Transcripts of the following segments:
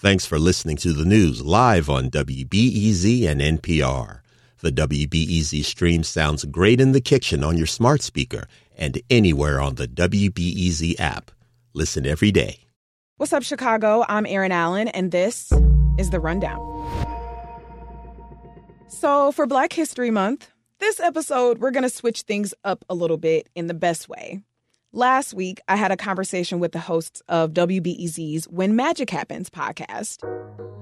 Thanks for listening to the news live on WBEZ and NPR. The WBEZ stream sounds great in the kitchen on your smart speaker and anywhere on the WBEZ app. Listen every day. What's up, Chicago? I'm Erin Allen, and this is The Rundown. So, for Black History Month, this episode, we're going to switch things up a little bit in the best way. Last week, I had a conversation with the hosts of WBEZ's When Magic Happens podcast.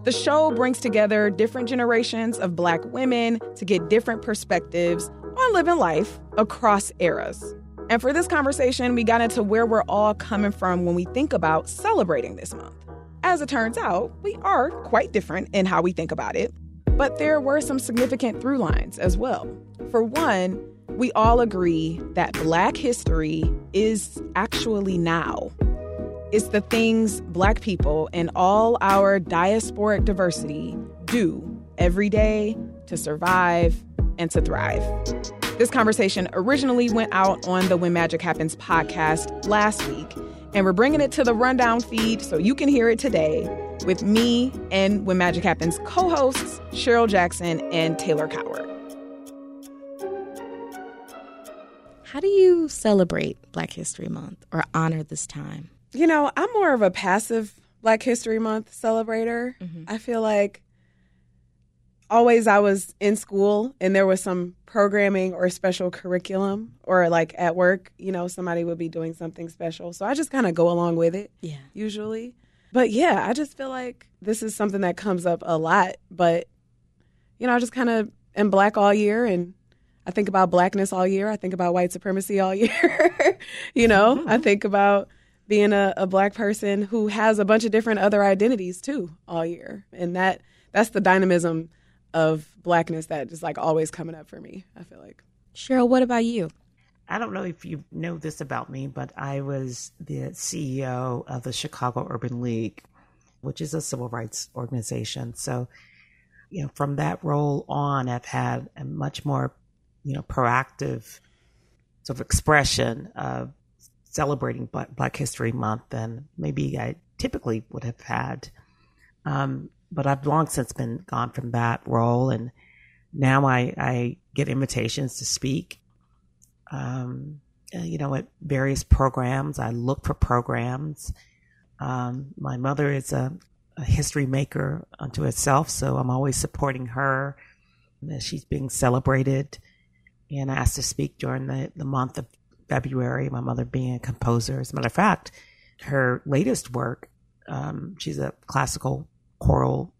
The show brings together different generations of Black women to get different perspectives on living life across eras. And for this conversation, we got into where we're all coming from when we think about celebrating this month. As it turns out, we are quite different in how we think about it, but there were some significant through lines as well. For one, we all agree that Black history is actually now. It's the things Black people and all our diasporic diversity do every day to survive and to thrive. This conversation originally went out on the When Magic Happens podcast last week, and we're bringing it to the Rundown feed so you can hear it today with me and When Magic Happens co hosts Cheryl Jackson and Taylor Coward. How do you celebrate Black History Month or honor this time? You know, I'm more of a passive Black History Month celebrator. Mm-hmm. I feel like always I was in school and there was some programming or special curriculum or like at work, you know, somebody would be doing something special. So I just kind of go along with it. Yeah. Usually. But yeah, I just feel like this is something that comes up a lot, but you know, I just kind of am black all year and I think about blackness all year. I think about white supremacy all year. you know, mm-hmm. I think about being a, a, black person who has a bunch of different other identities too all year. And that that's the dynamism of blackness that is like always coming up for me, I feel like. Cheryl, what about you? I don't know if you know this about me, but I was the CEO of the Chicago Urban League, which is a civil rights organization. So, you know, from that role on, I've had a much more you know, proactive sort of expression of celebrating Black History Month than maybe I typically would have had. Um, but I've long since been gone from that role, and now I, I get invitations to speak. Um, uh, you know, at various programs, I look for programs. Um, my mother is a, a, history maker unto herself, so I'm always supporting her as she's being celebrated and asked to speak during the, the month of February, my mother being a composer. As a matter of fact, her latest work, um, she's a classical choral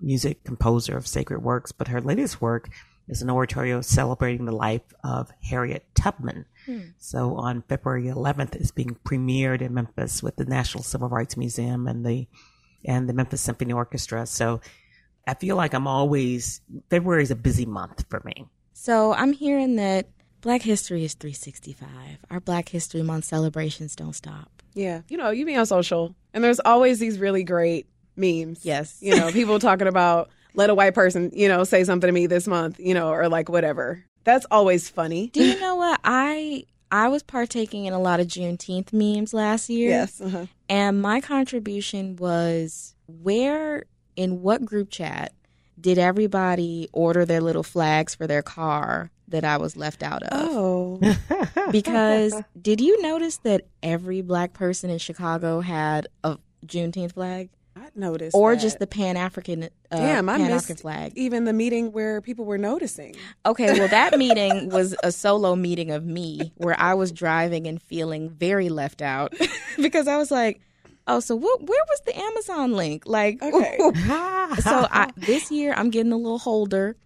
music composer of sacred works, but her latest work is an oratorio celebrating the life of Harriet Tubman. Hmm. So on February 11th, it's being premiered in Memphis with the National Civil Rights Museum and the and the Memphis Symphony Orchestra. So I feel like I'm always February is a busy month for me. So I'm hearing that Black History is 365. Our Black History Month celebrations don't stop. Yeah. You know, you be on social, and there's always these really great memes. Yes. You know, people talking about let a white person, you know, say something to me this month, you know, or like whatever. That's always funny. Do you know what? I I was partaking in a lot of Juneteenth memes last year. Yes. Uh-huh. And my contribution was where in what group chat did everybody order their little flags for their car that I was left out of? Oh. because did you notice that every black person in Chicago had a Juneteenth flag? I noticed. Or that. just the Pan African uh, Damn, I Pan African flag. Even the meeting where people were noticing. Okay, well that meeting was a solo meeting of me where I was driving and feeling very left out because I was like Oh, so what, where was the Amazon link? Like, okay. so I, this year I'm getting a little holder,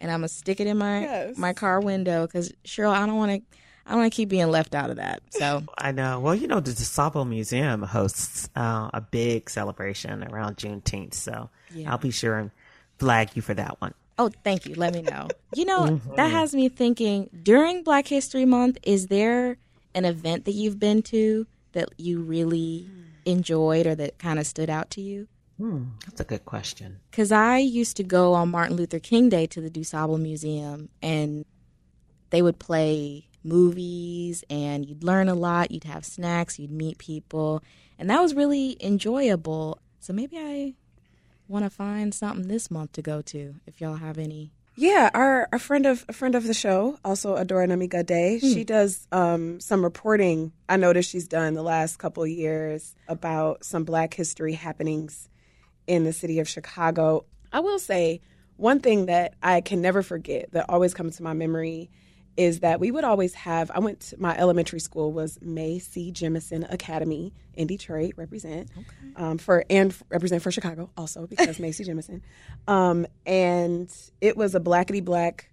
and I'm gonna stick it in my yes. my car window because Cheryl, I don't want to. I don't want to keep being left out of that. So I know. Well, you know, the DuSable Museum hosts uh, a big celebration around Juneteenth, so yeah. I'll be sure and flag you for that one. Oh, thank you. Let me know. You know, mm-hmm. that has me thinking during Black History Month, is there an event that you've been to that you really enjoyed or that kind of stood out to you? Hmm, that's a good question. Because I used to go on Martin Luther King Day to the DuSable Museum, and they would play movies, and you'd learn a lot. You'd have snacks, you'd meet people, and that was really enjoyable. So maybe I want to find something this month to go to, if y'all have any. Yeah, our a friend of a friend of the show, also Adora Namigadde, she does um, some reporting. I noticed she's done the last couple of years about some Black history happenings in the city of Chicago. I will say one thing that I can never forget that always comes to my memory is that we would always have. I went to my elementary school was Mae C. Jemison Academy in Detroit, represent um, for and represent for Chicago also because Mae C. Jemison, um, and it was a blackety black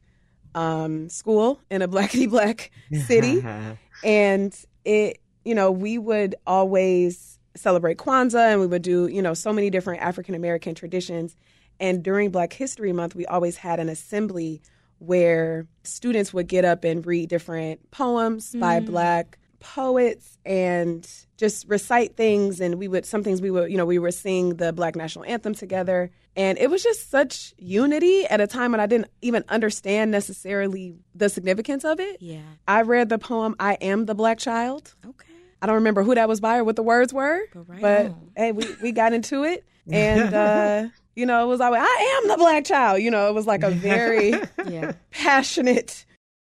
um, school in a blackety black city, and it you know we would always celebrate Kwanzaa and we would do you know so many different African American traditions, and during Black History Month we always had an assembly where students would get up and read different poems by black poets and just recite things. And we would some things we would you know we were singing the black national anthem together. And it was just such unity at a time when i didn't even understand necessarily the significance of it. Yeah. i read the poem i am the black child. Okay. i don't remember who that was by or what the words were But right but hey we, we got into it. And uh you know it was always i am the black child you know it was like a very Yeah. passionate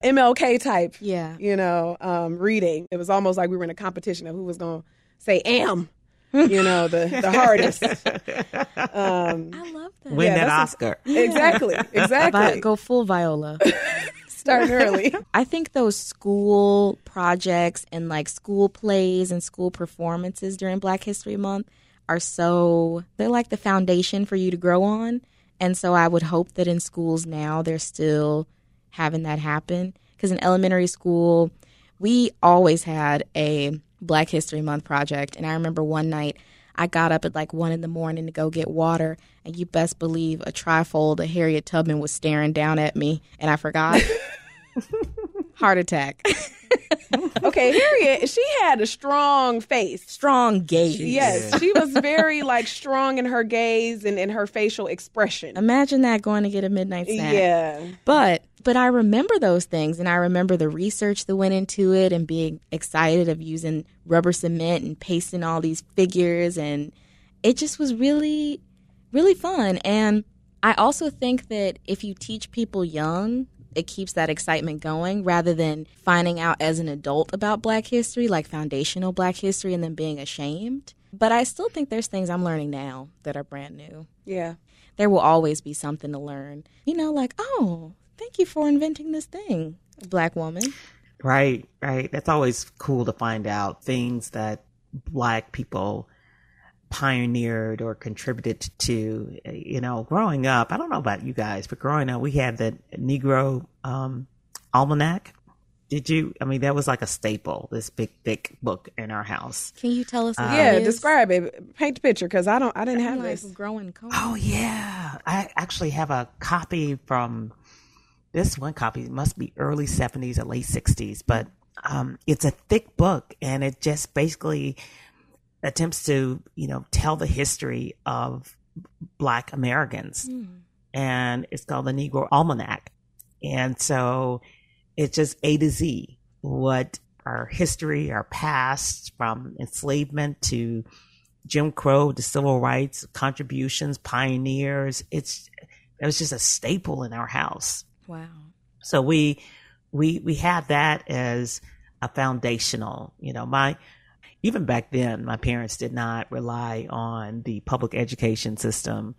MLK type, Yeah. you know, um, reading. It was almost like we were in a competition of who was going to say "am," you know, the the hardest. Um, I love that. Win Yeah, that that's Oscar. exactly, Vi- exactly. go full Viola. Starting early. I think those school projects and like school plays and school performances during Black History Month are so, they're like the foundation for you to grow on. And so I would hope that in schools now they're still having that happen. Because in elementary school, we always had a Black History Month project. And I remember one night I got up at like one in the morning to go get water. And you best believe a trifold of Harriet Tubman was staring down at me. And I forgot. Heart attack. Okay, Harriet, she had a strong face. Strong gaze. Yes, she was very like strong in her gaze and in her facial expression. Imagine that going to get a midnight snack. Yeah. But but I remember those things and I remember the research that went into it and being excited of using rubber cement and pasting all these figures and it just was really really fun and I also think that if you teach people young it keeps that excitement going rather than finding out as an adult about black history like foundational black history and then being ashamed but I still think there's things I'm learning now that are brand new Yeah. there will always be something to learn. You know, like, oh, thank you for inventing this thing, black woman. Right, right. That's always cool to find out things that black people pioneered or contributed to. You know, growing up, I don't know about you guys, but growing up, we had the Negro um, Almanac. Did you? I mean, that was like a staple, this big, thick book in our house. Can you tell us what yeah, it is? describe it. Paint the picture because I don't I didn't have like this. growing cold. Oh yeah, I actually have a copy from this one copy. It must be early seventies or late sixties, but um, it's a thick book, and it just basically attempts to you know tell the history of Black Americans, hmm. and it's called the Negro Almanac, and so it's just A to Z what our history, our past, from enslavement to Jim Crow, the civil rights contributions, pioneers. It's it was just a staple in our house. Wow. So we we we had that as a foundational. You know, my even back then, my parents did not rely on the public education system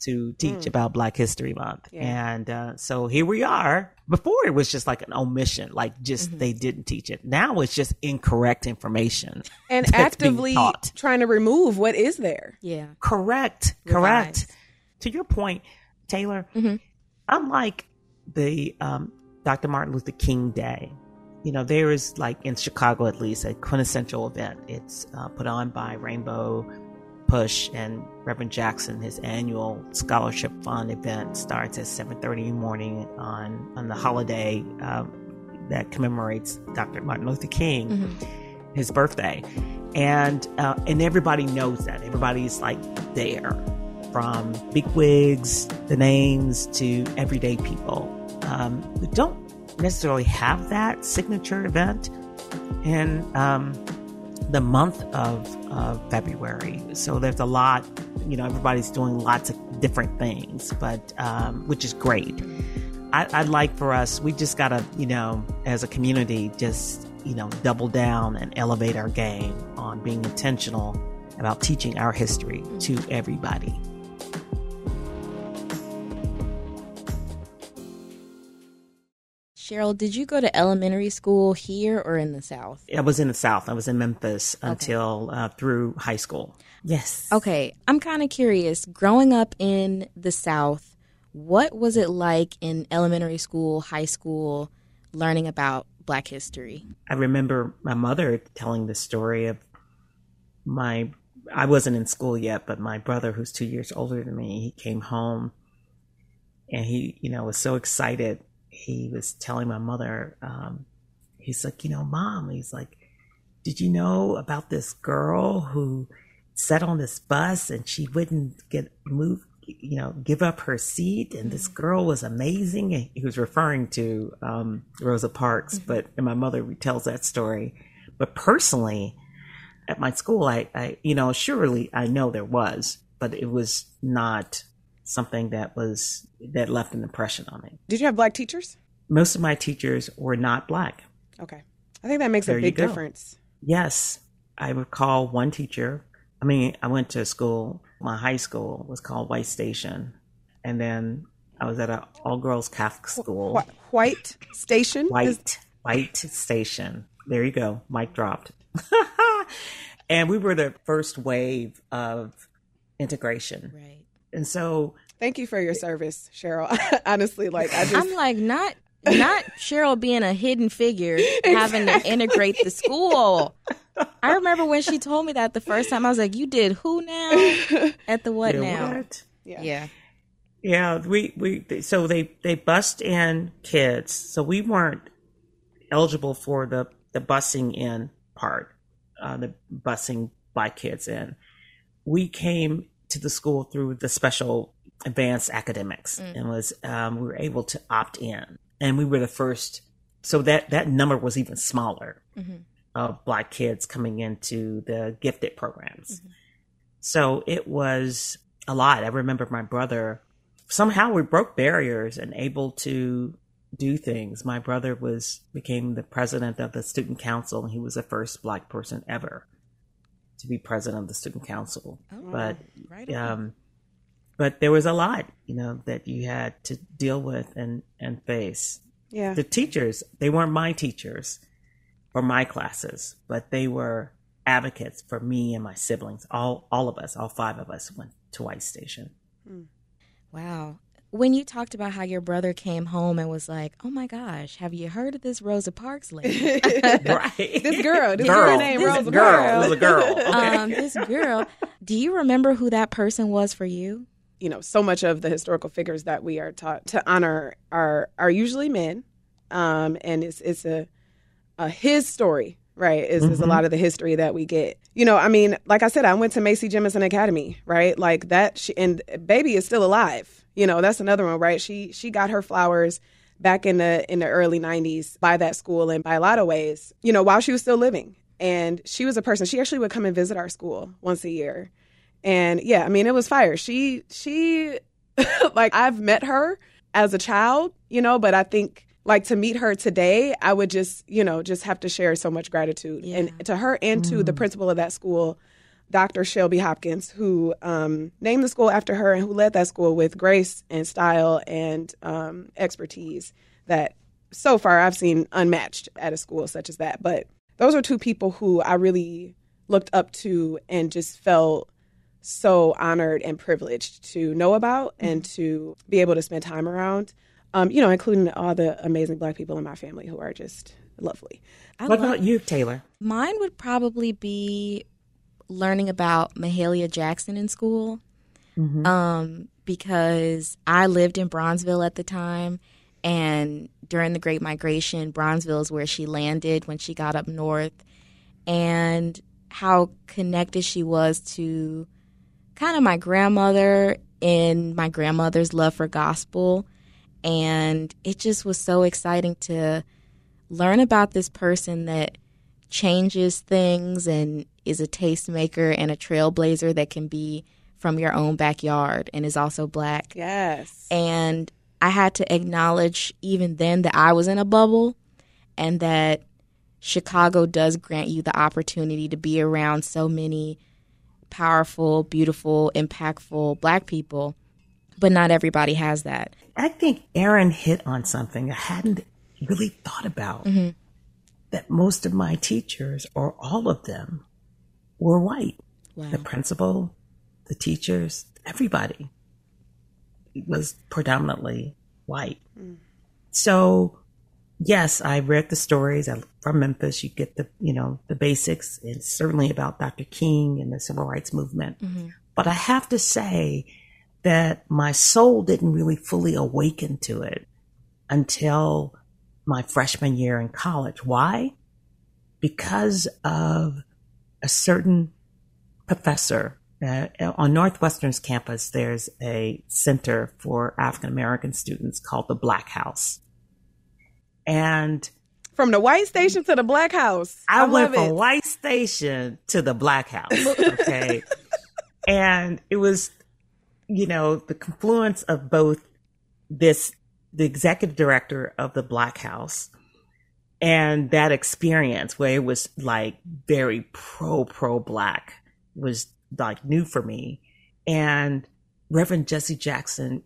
to teach about Black History Month, and uh, so here we are. Before it was just like an omission, like just they didn't teach it. Now it's just incorrect information and actively trying to remove what is there. Yeah. Correct. Correct. To your point, Taylor, unlike the um, Dr. Martin Luther King Day, you know, there is like in Chicago at least a quintessential event. It's uh, put on by Rainbow Push and Reverend Jackson. His annual scholarship fund event starts at 7:30 in the morning on on the holiday um, that commemorates Dr. Martin Luther King, his birthday, and uh, and everybody knows that. Everybody's like there, from bigwigs, the names to everyday people. Um, we don't necessarily have that signature event in um, the month of February. So there's a lot, you know, everybody's doing lots of different things, but um, which is great. I, I'd like for us, we just got to, you know, as a community, just, you know, double down and elevate our game on being intentional about teaching our history to everybody. Cheryl, did you go to elementary school here or in the South? I was in the South. I was in Memphis until uh, through high school. Yes. Okay, I'm kind of curious. Growing up in the South, what was it like in elementary school, high school, learning about Black history? I remember my mother telling the story of my. I wasn't in school yet, but my brother, who's two years older than me, he came home, and he, you know, was so excited. He was telling my mother, um, he's like, you know, mom, he's like, did you know about this girl who sat on this bus and she wouldn't get moved you know, give up her seat, and this girl was amazing. And he was referring to um, Rosa Parks, mm-hmm. but and my mother tells that story. But personally, at my school, I, I, you know, surely I know there was, but it was not something that was that left an impression on me. Did you have black teachers? Most of my teachers were not black. Okay, I think that makes there a big difference. Yes, I recall one teacher. I mean, I went to school my high school was called White Station, and then I was at an all girls Catholic school. Wh- White Station. White Is- White Station. There you go. Mic dropped. and we were the first wave of integration. Right. And so Thank you for your service, Cheryl. Honestly, like I just I'm like not not Cheryl being a hidden figure having to integrate the school. I remember when she told me that the first time. I was like, "You did who now? At the what yeah, now?" What? Yeah. yeah. Yeah, we we so they they bust in kids. So we weren't eligible for the the busing in part, uh, the busing by kids in. We came to the school through the special advanced academics mm. and was um, we were able to opt in, and we were the first. So that that number was even smaller. Mm-hmm of black kids coming into the gifted programs. Mm-hmm. So it was a lot. I remember my brother somehow we broke barriers and able to do things. My brother was became the president of the student council and he was the first black person ever to be president of the student council. Oh, but right um but there was a lot, you know, that you had to deal with and and face. Yeah. The teachers, they weren't my teachers for my classes, but they were advocates for me and my siblings. All all of us, all five of us went to White Station. Hmm. Wow. When you talked about how your brother came home and was like, "Oh my gosh, have you heard of this Rosa Parks lady?" right. This girl, this girl, girl named Rosa girl. Parks. was a girl. Okay. Um, this girl. Do you remember who that person was for you? You know, so much of the historical figures that we are taught to honor are are usually men, um, and it's it's a uh, his story, right, is, mm-hmm. is a lot of the history that we get. You know, I mean, like I said, I went to Mae C. Jemison Academy, right? Like that, she, and baby is still alive. You know, that's another one, right? She she got her flowers back in the in the early 90s by that school and by a lot of ways you know while she was still living and she was a person she actually would come and visit our school once a year and yeah i mean it was fire she she like i've met her as a child you know but i think like to meet her today, I would just, you know, just have to share so much gratitude. Yeah. And to her and to mm. the principal of that school, Dr. Shelby Hopkins, who um, named the school after her and who led that school with grace and style and um, expertise that so far I've seen unmatched at a school such as that. But those are two people who I really looked up to and just felt so honored and privileged to know about mm. and to be able to spend time around um, you know, including all the amazing black people in my family who are just lovely. I what about you, Taylor? Mine would probably be learning about Mahalia Jackson in school. Mm-hmm. Um, because I lived in Bronzeville at the time, and during the Great Migration, Bronzeville is where she landed when she got up north, and how connected she was to kind of my grandmother and my grandmother's love for gospel and it just was so exciting to learn about this person that changes things and is a tastemaker and a trailblazer that can be from your own backyard and is also black. Yes. And I had to acknowledge even then that I was in a bubble and that Chicago does grant you the opportunity to be around so many powerful, beautiful, impactful black people, but not everybody has that. I think Erin hit on something I hadn't really thought about. Mm-hmm. That most of my teachers, or all of them, were white. Wow. The principal, the teachers, everybody was predominantly white. Mm. So, yes, I read the stories from Memphis. You get the, you know, the basics and certainly about Dr. King and the civil rights movement. Mm-hmm. But I have to say that my soul didn't really fully awaken to it until my freshman year in college. Why? Because of a certain professor uh, on Northwestern's campus, there's a center for African American students called the Black House. And from the white station to the black house. I, I went from it. white station to the black house. Okay. and it was, you know, the confluence of both this, the executive director of the black house and that experience where it was like very pro, pro black was like new for me. And Reverend Jesse Jackson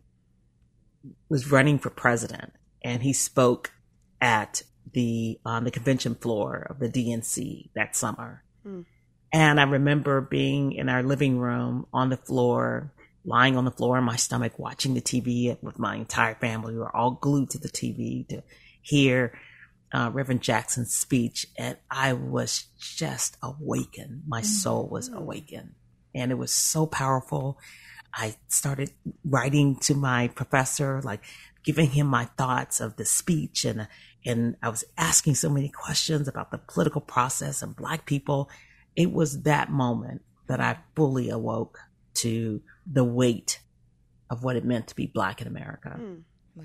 was running for president and he spoke at the on the convention floor of the DNC that summer. Mm. And I remember being in our living room on the floor, lying on the floor in my stomach, watching the TV with my entire family. We were all glued to the TV to hear uh, Reverend Jackson's speech, and I was just awakened. My mm-hmm. soul was awakened and it was so powerful. I started writing to my professor, like giving him my thoughts of the speech and and I was asking so many questions about the political process and black people. It was that moment that I fully awoke to the weight of what it meant to be black in America. Mm. Wow.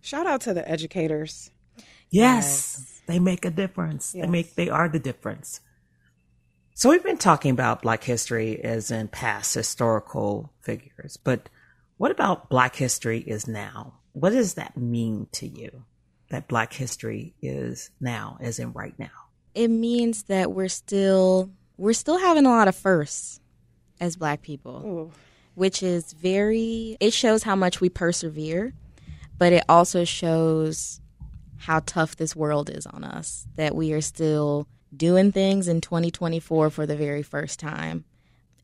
Shout out to the educators. Yes, yes. they make a difference. Yes. They make they are the difference. So we've been talking about Black history as in past historical figures, but what about Black history is now? What does that mean to you? That Black history is now, as in right now? It means that we're still we're still having a lot of firsts as Black people, Ooh. which is very. It shows how much we persevere, but it also shows how tough this world is on us. That we are still doing things in 2024 for the very first time.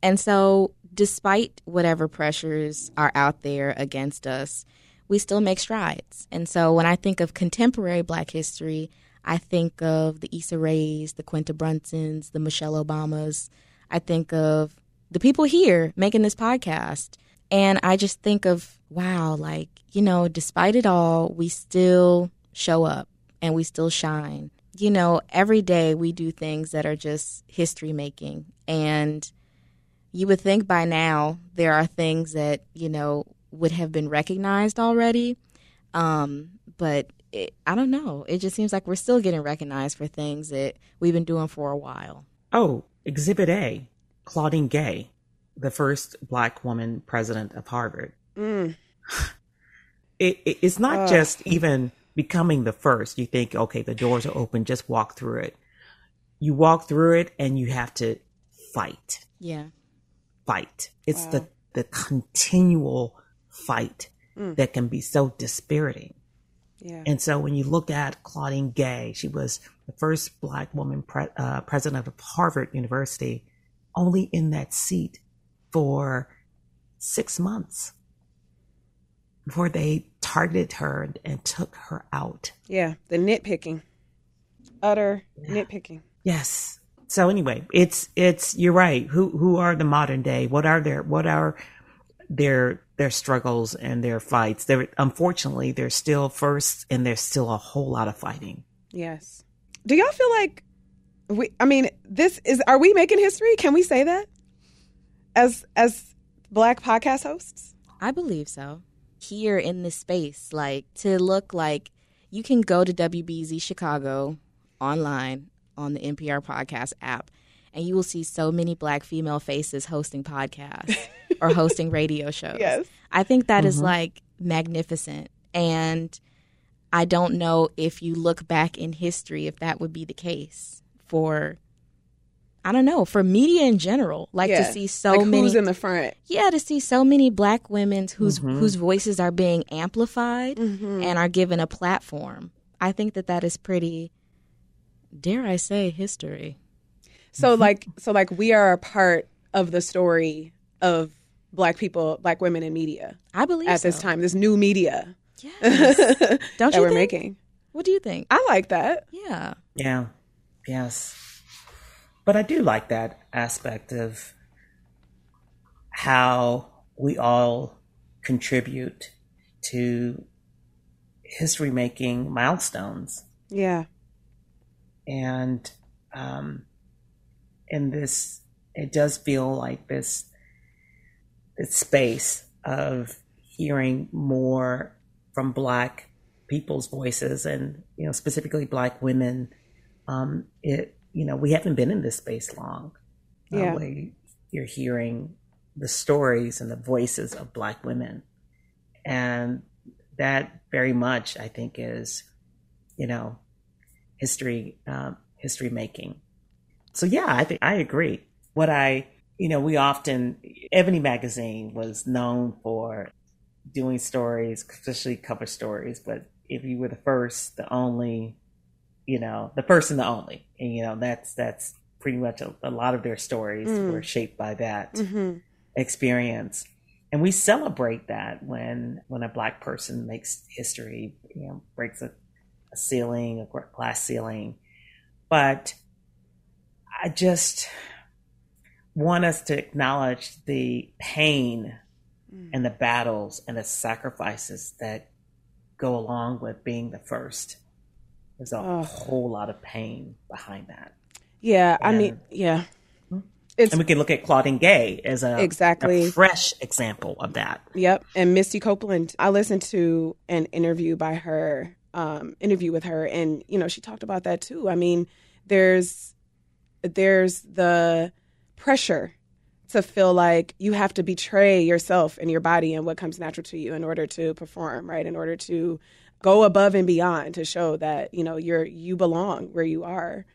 And so, despite whatever pressures are out there against us, we still make strides. And so, when I think of contemporary Black history, I think of the Issa Raes, the Quinta Brunsons, the Michelle Obamas. I think of the people here making this podcast. And I just think of, wow, like, you know, despite it all, we still show up and we still shine you know, every day we do things that are just history making. And you would think by now there are things that, you know, would have been recognized already. Um, but it, I don't know. It just seems like we're still getting recognized for things that we've been doing for a while. Oh, Exhibit A Claudine Gay, the first black woman president of Harvard. Mm. It, it, it's not uh. just even becoming the first, you think, okay, the doors are open, just walk through it. You walk through it and you have to fight. Yeah. Fight. It's wow. the, the continual fight mm. that can be so dispiriting. Yeah. And so when you look at Claudine Gay, she was the first black woman pre- uh, president of Harvard University, only in that seat for six months before they targeted her and took her out. Yeah, the nitpicking, utter yeah. nitpicking. Yes. So anyway, it's it's you're right. Who who are the modern day? What are their what are their their struggles and their fights? They're unfortunately they're still first, and there's still a whole lot of fighting. Yes. Do y'all feel like we? I mean, this is. Are we making history? Can we say that as as black podcast hosts? I believe so here in this space, like to look like you can go to WBEZ Chicago online on the NPR podcast app, and you will see so many black female faces hosting podcasts or hosting radio shows. Yes. I think that mm-hmm. is like magnificent. And I don't know if you look back in history if that would be the case for I don't know, for media in general, like yeah. to see so like many who's in the front. Yeah, to see so many black women whose mm-hmm. whose voices are being amplified mm-hmm. and are given a platform. I think that that is pretty dare I say history. So mm-hmm. like so like we are a part of the story of black people, black women in media. I believe at so. this time, this new media. Yes. Don't you we're think? making. What do you think? I like that. Yeah. Yeah. Yes. But I do like that aspect of how we all contribute to history making milestones. Yeah. And um in this it does feel like this this space of hearing more from black people's voices and you know specifically black women um it you know we haven't been in this space long. Yeah. Uh, you're hearing the stories and the voices of black women. And that very much i think is you know history um, history making. So yeah i think i agree. What i you know, we often, Ebony Magazine was known for doing stories, especially cover stories, but if you were the first, the only, you know, the first and the only, and you know, that's, that's pretty much a, a lot of their stories mm. were shaped by that mm-hmm. experience. And we celebrate that when, when a black person makes history, you know, breaks a, a ceiling, a glass ceiling. But I just, want us to acknowledge the pain mm. and the battles and the sacrifices that go along with being the first. There's a oh. whole lot of pain behind that. Yeah, and, I mean, yeah. Hmm? It's, and we can look at Claudine Gay as a exactly a fresh example of that. Yep, and Misty Copeland. I listened to an interview by her, um, interview with her, and you know she talked about that too. I mean, there's there's the pressure to feel like you have to betray yourself and your body and what comes natural to you in order to perform, right? In order to go above and beyond to show that, you know, you're you belong where you are.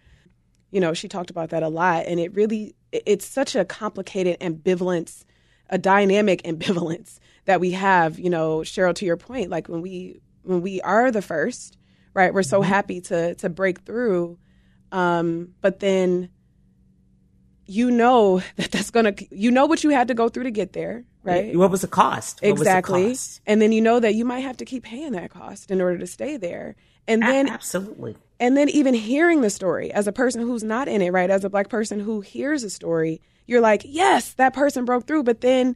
You know, she talked about that a lot and it really it's such a complicated ambivalence, a dynamic ambivalence that we have, you know, Cheryl to your point, like when we when we are the first, right? We're so mm-hmm. happy to to break through um but then you know that that's to you know what you had to go through to get there right? What was the cost? What exactly the cost? and then you know that you might have to keep paying that cost in order to stay there. And then a- absolutely. and then even hearing the story as a person who's not in it right? As a black person who hears a story you're like yes that person broke through but then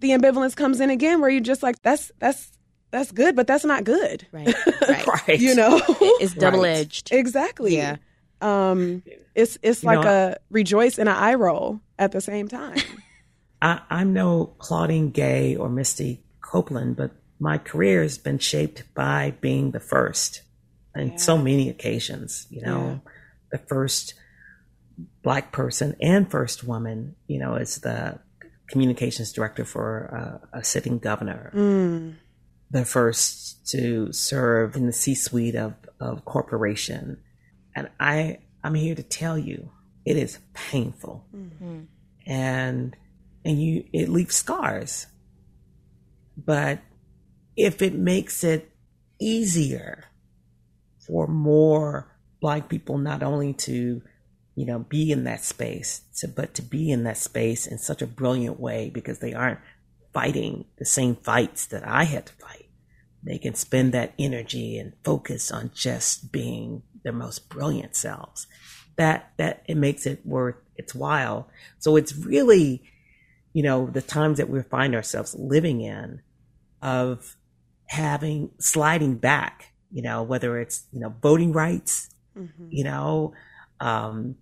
the ambivalence comes in again where you're just like that's that's that's good but that's not good. Right right, right. you know? It's double edged right. exactly. Yeah. Um, it's it's you like know, a rejoice and an eye roll at the same time. I, I'm no Claudine Gay or Misty Copeland, but my career has been shaped by being the first in yeah. so many occasions. You know, yeah. the first black person and first woman. You know, as the communications director for uh, a sitting governor. Mm. The first to serve in the C-suite of of corporation and I, I'm here to tell you, it is painful. Mm-hmm. And, and you, it leaves scars. But if it makes it easier for more black people not only to you know be in that space to, but to be in that space in such a brilliant way because they aren't fighting the same fights that I had to fight they can spend that energy and focus on just being their most brilliant selves. That that it makes it worth its while. So it's really, you know, the times that we find ourselves living in of having sliding back, you know, whether it's, you know, voting rights, mm-hmm. you know, um,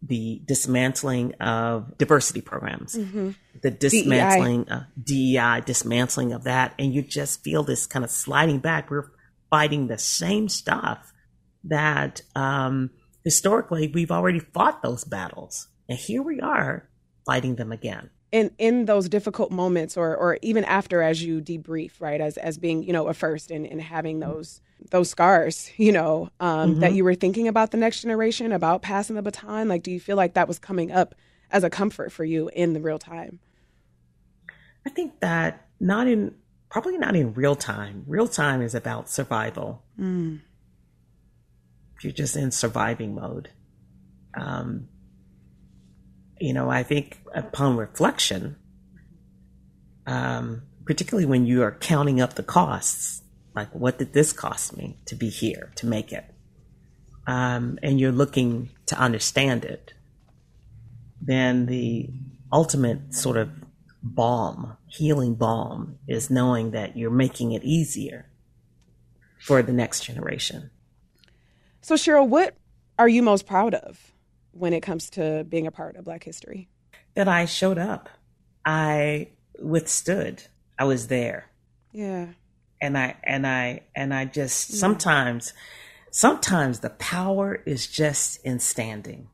the dismantling of diversity programs, mm-hmm. the dismantling, DEI. Uh, DEI, dismantling of that. And you just feel this kind of sliding back. We're fighting the same stuff that um, historically, we've already fought those battles. And here we are fighting them again. In, in those difficult moments or, or even after as you debrief, right, as, as being, you know, a first and, and having those those scars, you know, um, mm-hmm. that you were thinking about the next generation, about passing the baton? Like, do you feel like that was coming up as a comfort for you in the real time? I think that not in, probably not in real time. Real time is about survival. Mm. You're just in surviving mode. Um, you know, I think upon reflection, um, particularly when you are counting up the costs, like what did this cost me to be here to make it? Um, and you're looking to understand it then the ultimate sort of balm healing balm is knowing that you're making it easier for the next generation. So cheryl what are you most proud of when it comes to being a part of black history that i showed up i withstood i was there yeah and I and I and I just mm. sometimes sometimes the power is just in standing.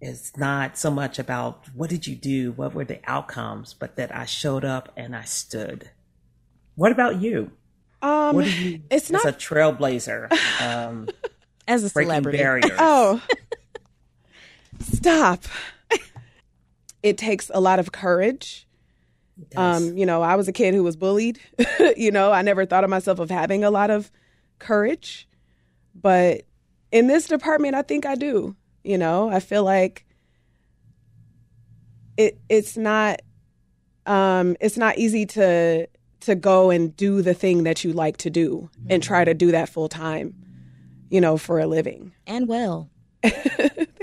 It's not so much about what did you do, what were the outcomes, but that I showed up and I stood. What about you? Um, you, it's not a trailblazer. Um, as a celebrity. Barriers. Oh, stop! it takes a lot of courage um, you know, I was a kid who was bullied. you know, I never thought of myself of having a lot of courage, but in this department, I think I do. You know, I feel like it it's not um, it's not easy to to go and do the thing that you like to do mm-hmm. and try to do that full time. You know, for a living and well.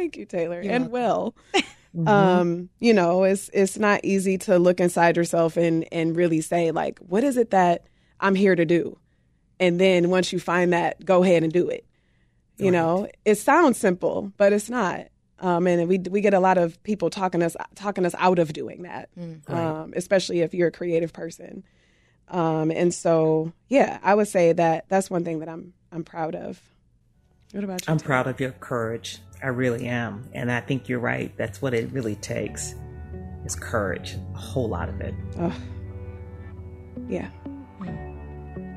Thank you, Taylor, You're and welcome. well. Mm-hmm. Um, you know, it's it's not easy to look inside yourself and and really say like, what is it that I'm here to do? And then once you find that, go ahead and do it. You right. know, it sounds simple, but it's not. Um, and we we get a lot of people talking us talking us out of doing that, mm, right. um, especially if you're a creative person. Um, and so, yeah, I would say that that's one thing that I'm I'm proud of. What about you? I'm proud of your courage I really am. And I think you're right. That's what it really takes is courage, a whole lot of it. Oh. Yeah.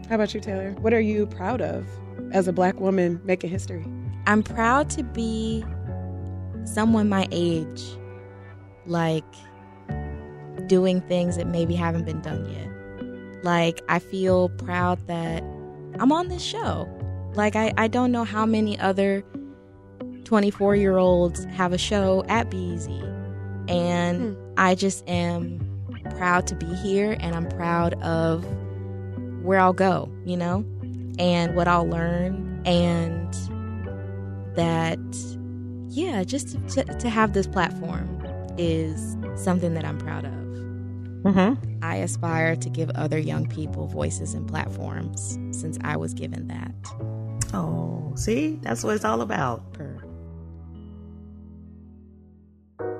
How about you, Taylor? What are you proud of as a black woman making history? I'm proud to be someone my age, like doing things that maybe haven't been done yet. Like, I feel proud that I'm on this show. Like, I, I don't know how many other 24 year olds have a show at BEZ. And hmm. I just am proud to be here and I'm proud of where I'll go, you know, and what I'll learn. And that, yeah, just to, to have this platform is something that I'm proud of. Mm-hmm. I aspire to give other young people voices and platforms since I was given that. Oh, see, that's what it's all about.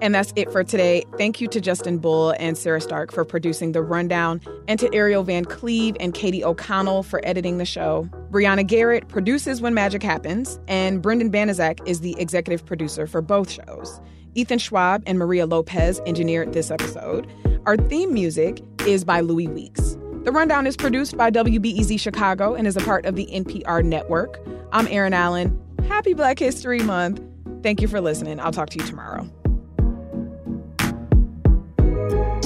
And that's it for today. Thank you to Justin Bull and Sarah Stark for producing The Rundown, and to Ariel Van Cleve and Katie O'Connell for editing the show. Brianna Garrett produces When Magic Happens, and Brendan Banaszak is the executive producer for both shows. Ethan Schwab and Maria Lopez engineered this episode. Our theme music is by Louis Weeks. The Rundown is produced by WBEZ Chicago and is a part of the NPR network. I'm Erin Allen. Happy Black History Month. Thank you for listening. I'll talk to you tomorrow. ہے